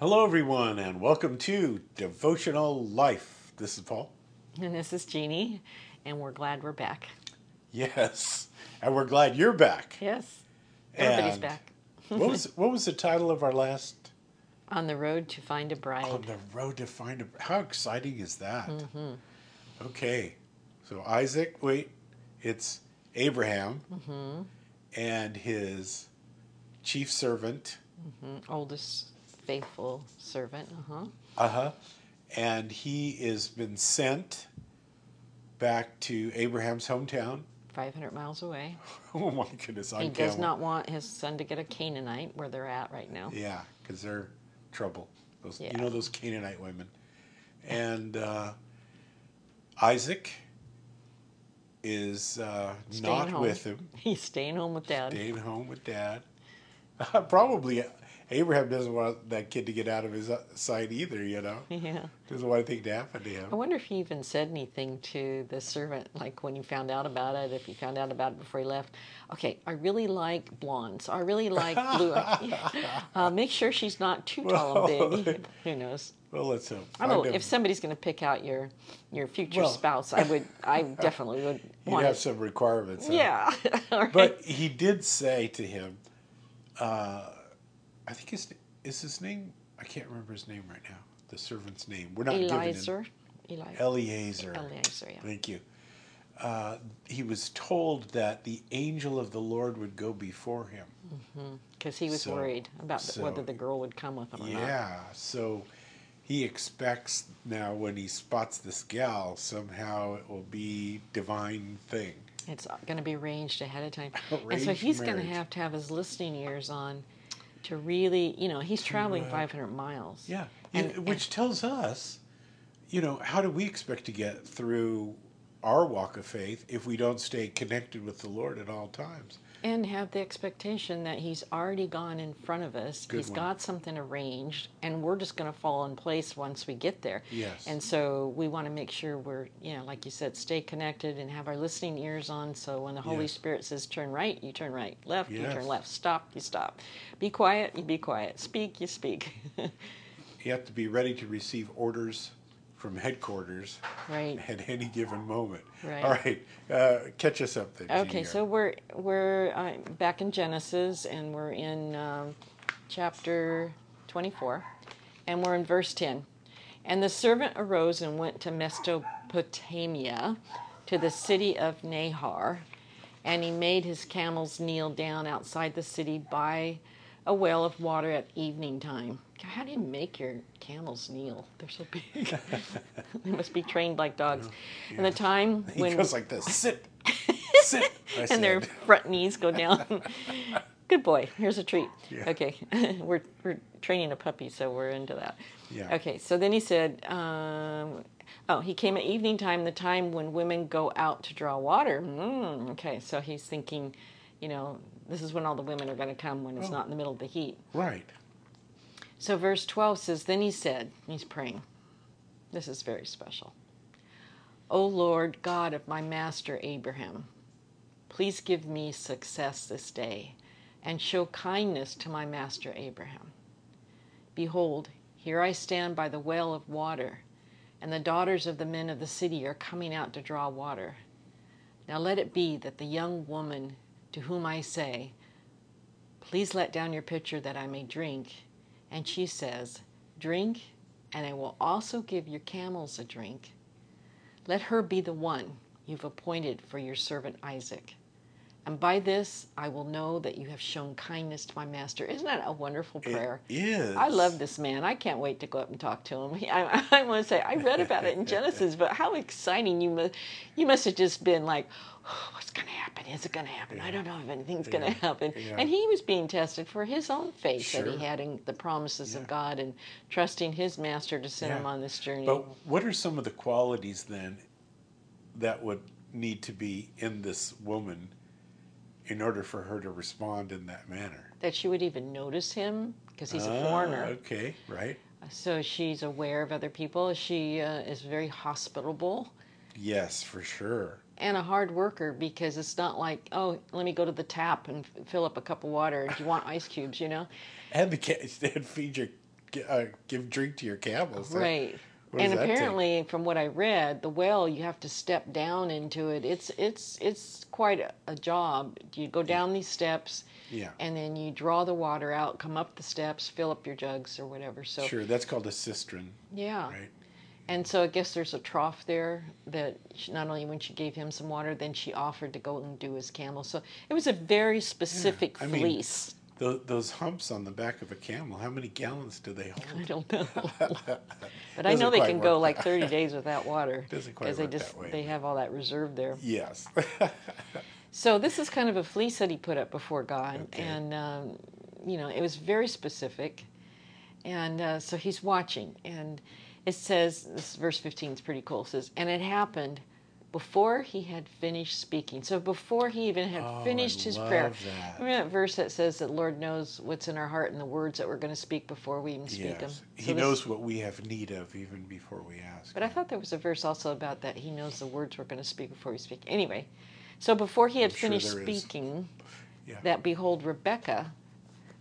Hello, everyone, and welcome to Devotional Life. This is Paul. And this is Jeannie, and we're glad we're back. Yes, and we're glad you're back. Yes, everybody's And back. what was what was the title of our last On the road to find a bride. on the road to find a? Bride. How exciting is that? Mm-hmm. Okay, so Isaac. Wait, it's Abraham Mm-hmm. and his chief servant. Mhm. Oldest faithful servant. Uh-huh. Uh huh. And he has been sent back to Abraham's hometown. 500 miles away. Oh my goodness! I He does not want his son to get a Canaanite where they're at right now. Yeah, because they're trouble. Those, Yeah. You know those Canaanite women. And uh, Isaac is uh, not home. with him, He's staying home with dad. staying home with dad. Probably Abraham doesn't want that kid to get out of his uh, sight either, you know? Yeah. Doesn't want anything to happen to him. I wonder if he even said anything to the servant, like when he found out about it, if he found out about it before he left. Okay, I really like blondes. I really like blue. uh, make sure she's not too tall and big. Who knows? Well, let's hope. I know if somebody's going to pick out your your future Well- spouse, I would, I definitely would He'd want have it. some requirements. huh? Yeah, right. But he did say to him, uh, I think his is his name. I can't remember his name right now. The servant's name. We're not giving Eliezer, Eli, him Eliezer. Eliezer, yeah. Thank you. Uh, he was told that the angel of the Lord would go before him. because he was So- worried about so- whether the girl would come with him or not. Yeah. So he expects now when he spots this gal, somehow it will be divine thing. It's going to be arranged ahead of time, and so he's going to have to have his listening ears on to really, you know, he's traveling uh, 500 miles. Yeah, And- and, which tells us, you know, how do we expect to get through our walk of faith if we don't stay connected with the Lord at all times? And have the expectation that he's already gone in front of us. Good he's one. got something arranged, and we're just going to fall in place once we get there. Yes. And so we want to make sure we're, you know, like you said, stay connected and have our listening ears on. So when the Holy Yes. Spirit says turn right, you turn right. Left, you turn left. Stop, you stop. Be quiet, you be quiet. Speak, you speak. You have to be ready to receive orders from headquarters right. at any given moment. Right. All right, uh, catch us up then. Okay, so we're we're uh, back in Genesis, and we're in um, chapter twenty-four, and we're in verse ten. And the servant arose and went to Mesopotamia, to the city of Nahor, and he made his camels kneel down outside the city by a well of water at evening time. How do you make your camels kneel? They're so big. they must be trained like dogs. And the time he when he goes like this: sit, sit. And their front knees go down. Good boy. Here's a treat. Yeah. Okay, we're we're training a puppy, so we're into that. Yeah. Okay, so then he said, um, "Oh, he came at evening time, the time when women go out to draw water." Mm, okay, so he's thinking, you know, this is when all the women are going to come when it's Oh. not in the middle of the heat. right. So verse 12 says, Then he said, he's praying. This is very special. O Lord God of my master Abraham, please give me success this day and show kindness to my master Abraham. Behold, here I stand by the well of water, and the daughters of the men of the city are coming out to draw water. Now let it be that the young woman to whom I say, Please let down your pitcher that I may drink, and she says, Drink, and I will also give your camels a drink. Let her be the one you've appointed for your servant Isaac. And by this I will know that you have shown kindness to my master. Isn't that a wonderful prayer? It is. I love this man. I can't wait to go up and talk to him. I, I want to say I read about it in Genesis, but how exciting you must you must have just been like, oh, what's going to happen? Is it going to happen? I don't know if anything's going to happen. Yeah. And he was being tested for his own faith that he had in the promises Yeah. of God and trusting his master to send him on this journey. But what are some of the qualities then that would need to be in this woman in order for her to respond in that manner? that she would even notice him because he's a Ah, foreigner. Okay, right. So she's aware of other people. She uh, is very hospitable. Yes, for sure. and a hard worker because it's not like oh let me go to the tap and f- fill up a cup of water do you want ice cubes you know And the ca- and feed your uh, give drink to your camels. That- Right. What And that take? apparently, from what I read, the well you have to step down into it. It's it's it's quite a, a job. You go down these steps, Yeah. and then you draw the water out, come up the steps, fill up your jugs or whatever. So Sure, that's called a cistern, yeah, right? and so I guess there's a trough there that she, not only when she gave him some water, then she offered to go and do his camel. So it was a very specific I mean, fleece. Tho- those humps on the back of a camel, how many gallons do they hold? I don't know, but I know they can go like 30 days without water Doesn't quite because they work just that way, they have all that reserve there. Yes. So this is kind of a fleece that he put up before God, Okay. and um, you know it was very specific, and uh, so he's watching, and it says this verse fifteen is pretty cool. It says, and it happened before he had finished speaking. So before he even had Oh, I finished his prayer. that. Remember that verse that says that Lord knows what's in our heart and the words that we're going to speak before we even speak them. So He this- knows what we have need of even before we ask. but I thought there was a verse also about that he knows the words we're going to speak before we speak. Anyway, so before he had I'm finished is. speaking, Yeah. that behold, Rebekah,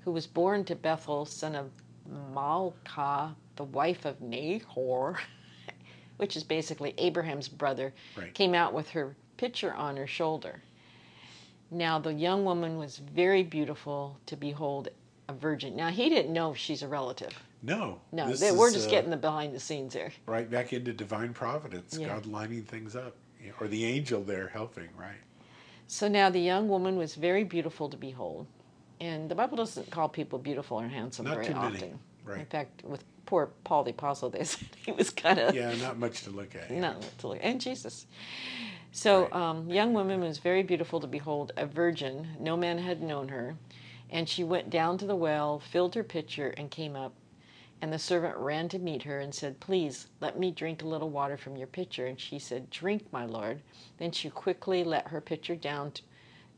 who was born to Bethuel, son of Malchah, the wife of Nahor, which is basically Abraham's brother, Right. came out with her pitcher on her shoulder. Now the young woman was very beautiful to behold, a virgin. Now he didn't know if she's a relative. No. No, they, we're is, just uh, getting the behind the scenes there. right back into divine providence, Yeah. God lining things up, or the angel there helping, right? So now the young woman was very beautiful to behold. And the Bible doesn't call people beautiful or handsome Not very too many, often. right. In fact, with poor Paul the Apostle, they said he was kind of Yeah, not much to look at. no, to look- and Jesus. So, Right. um, young woman was very beautiful to behold, a virgin. No man had known her, and she went down to the well, filled her pitcher, and came up. And the servant ran to meet her and said, "Please let me drink a little water from your pitcher." And she said, "Drink, my lord." Then she quickly let her pitcher down to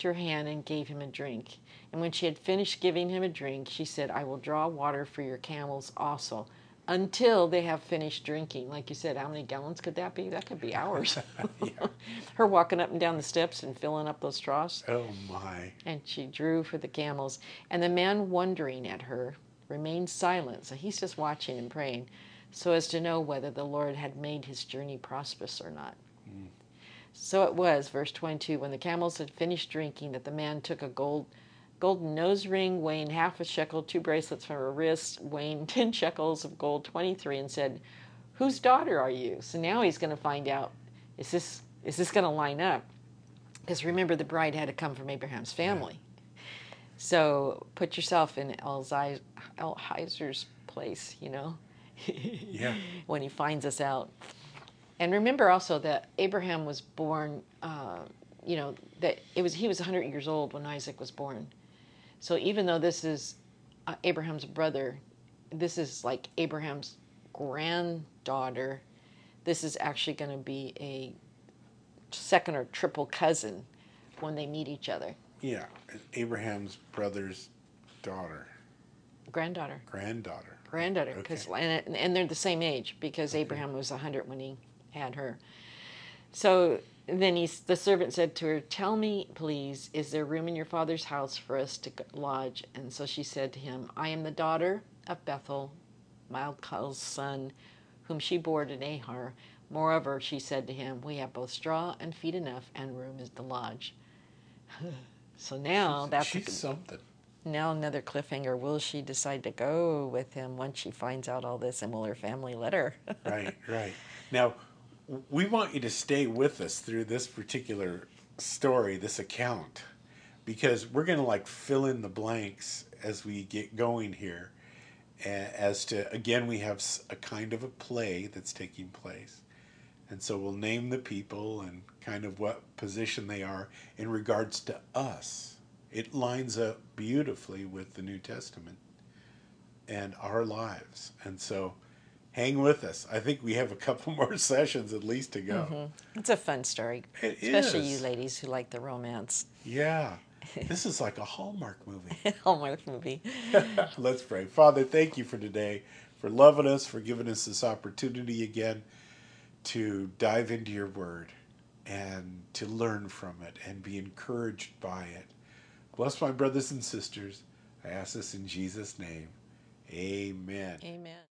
her hand and gave him a drink. And when she had finished giving him a drink, she said, "I will draw water for your camels also." Until they have finished drinking. Like you said, how many gallons could that be? That could be hours. Her walking up and down the steps and filling up those troughs. Oh my. And she drew for the camels. And the man, wondering at her, remained silent. So he's just watching and praying, so as to know whether the Lord had made his journey prosperous or not. Mm. So it was, verse 22, when the camels had finished drinking, that the man took a gold, golden nose ring weighing half a shekel, two bracelets from her wrists weighing 10 shekels of gold, 23, and said, Whose daughter are you? So now he's going to find out, is this, is this going to line up? Because remember, the bride had to come from Abraham's family. So put yourself in Eliezer's place, you know, Yeah. when he finds us out. And remember also that Abraham was born, uh, you know, that it was he was 100 years old when Isaac was born. So even though this is uh, Abraham's brother, this is like Abraham's granddaughter. This is actually going to be a second or triple cousin when they meet each other. Yeah. Abraham's brother's daughter, Granddaughter. granddaughter. granddaughter because Okay. and, and they're the same age because Abraham was 100 when he had her. So then he's, the servant said to her, "Tell me, please, is there room in your father's house for us to lodge?" And so she said to him, "I am the daughter of Bethuel, Malchil's son, whom she bore to Nahor. Moreover, she said to him, We have both straw and feed enough, and room is to lodge." so now that's She's something. now another cliffhanger. Will she decide to go with him once she finds out all this, and will her family let her? right, right. Now, we want you to stay with us through this particular story, this account, because we're going to like fill in the blanks as we get going here. As to, again, we have a kind of a play that's taking place. And so we'll name the people and kind of what position they are in regards to us. It lines up beautifully with the New Testament and our lives. And so hang with us. I think we have a couple more sessions at least to go. Mm-hmm. It's a fun story, It especially is. you ladies who like the romance. Yeah. This is like a Hallmark movie. Hallmark movie. Let's pray. Father, thank you for today, for loving us, for giving us this opportunity again to dive into your word and to learn from it and be encouraged by it. Bless my brothers and sisters. I ask this in Jesus' name. Amen. Amen.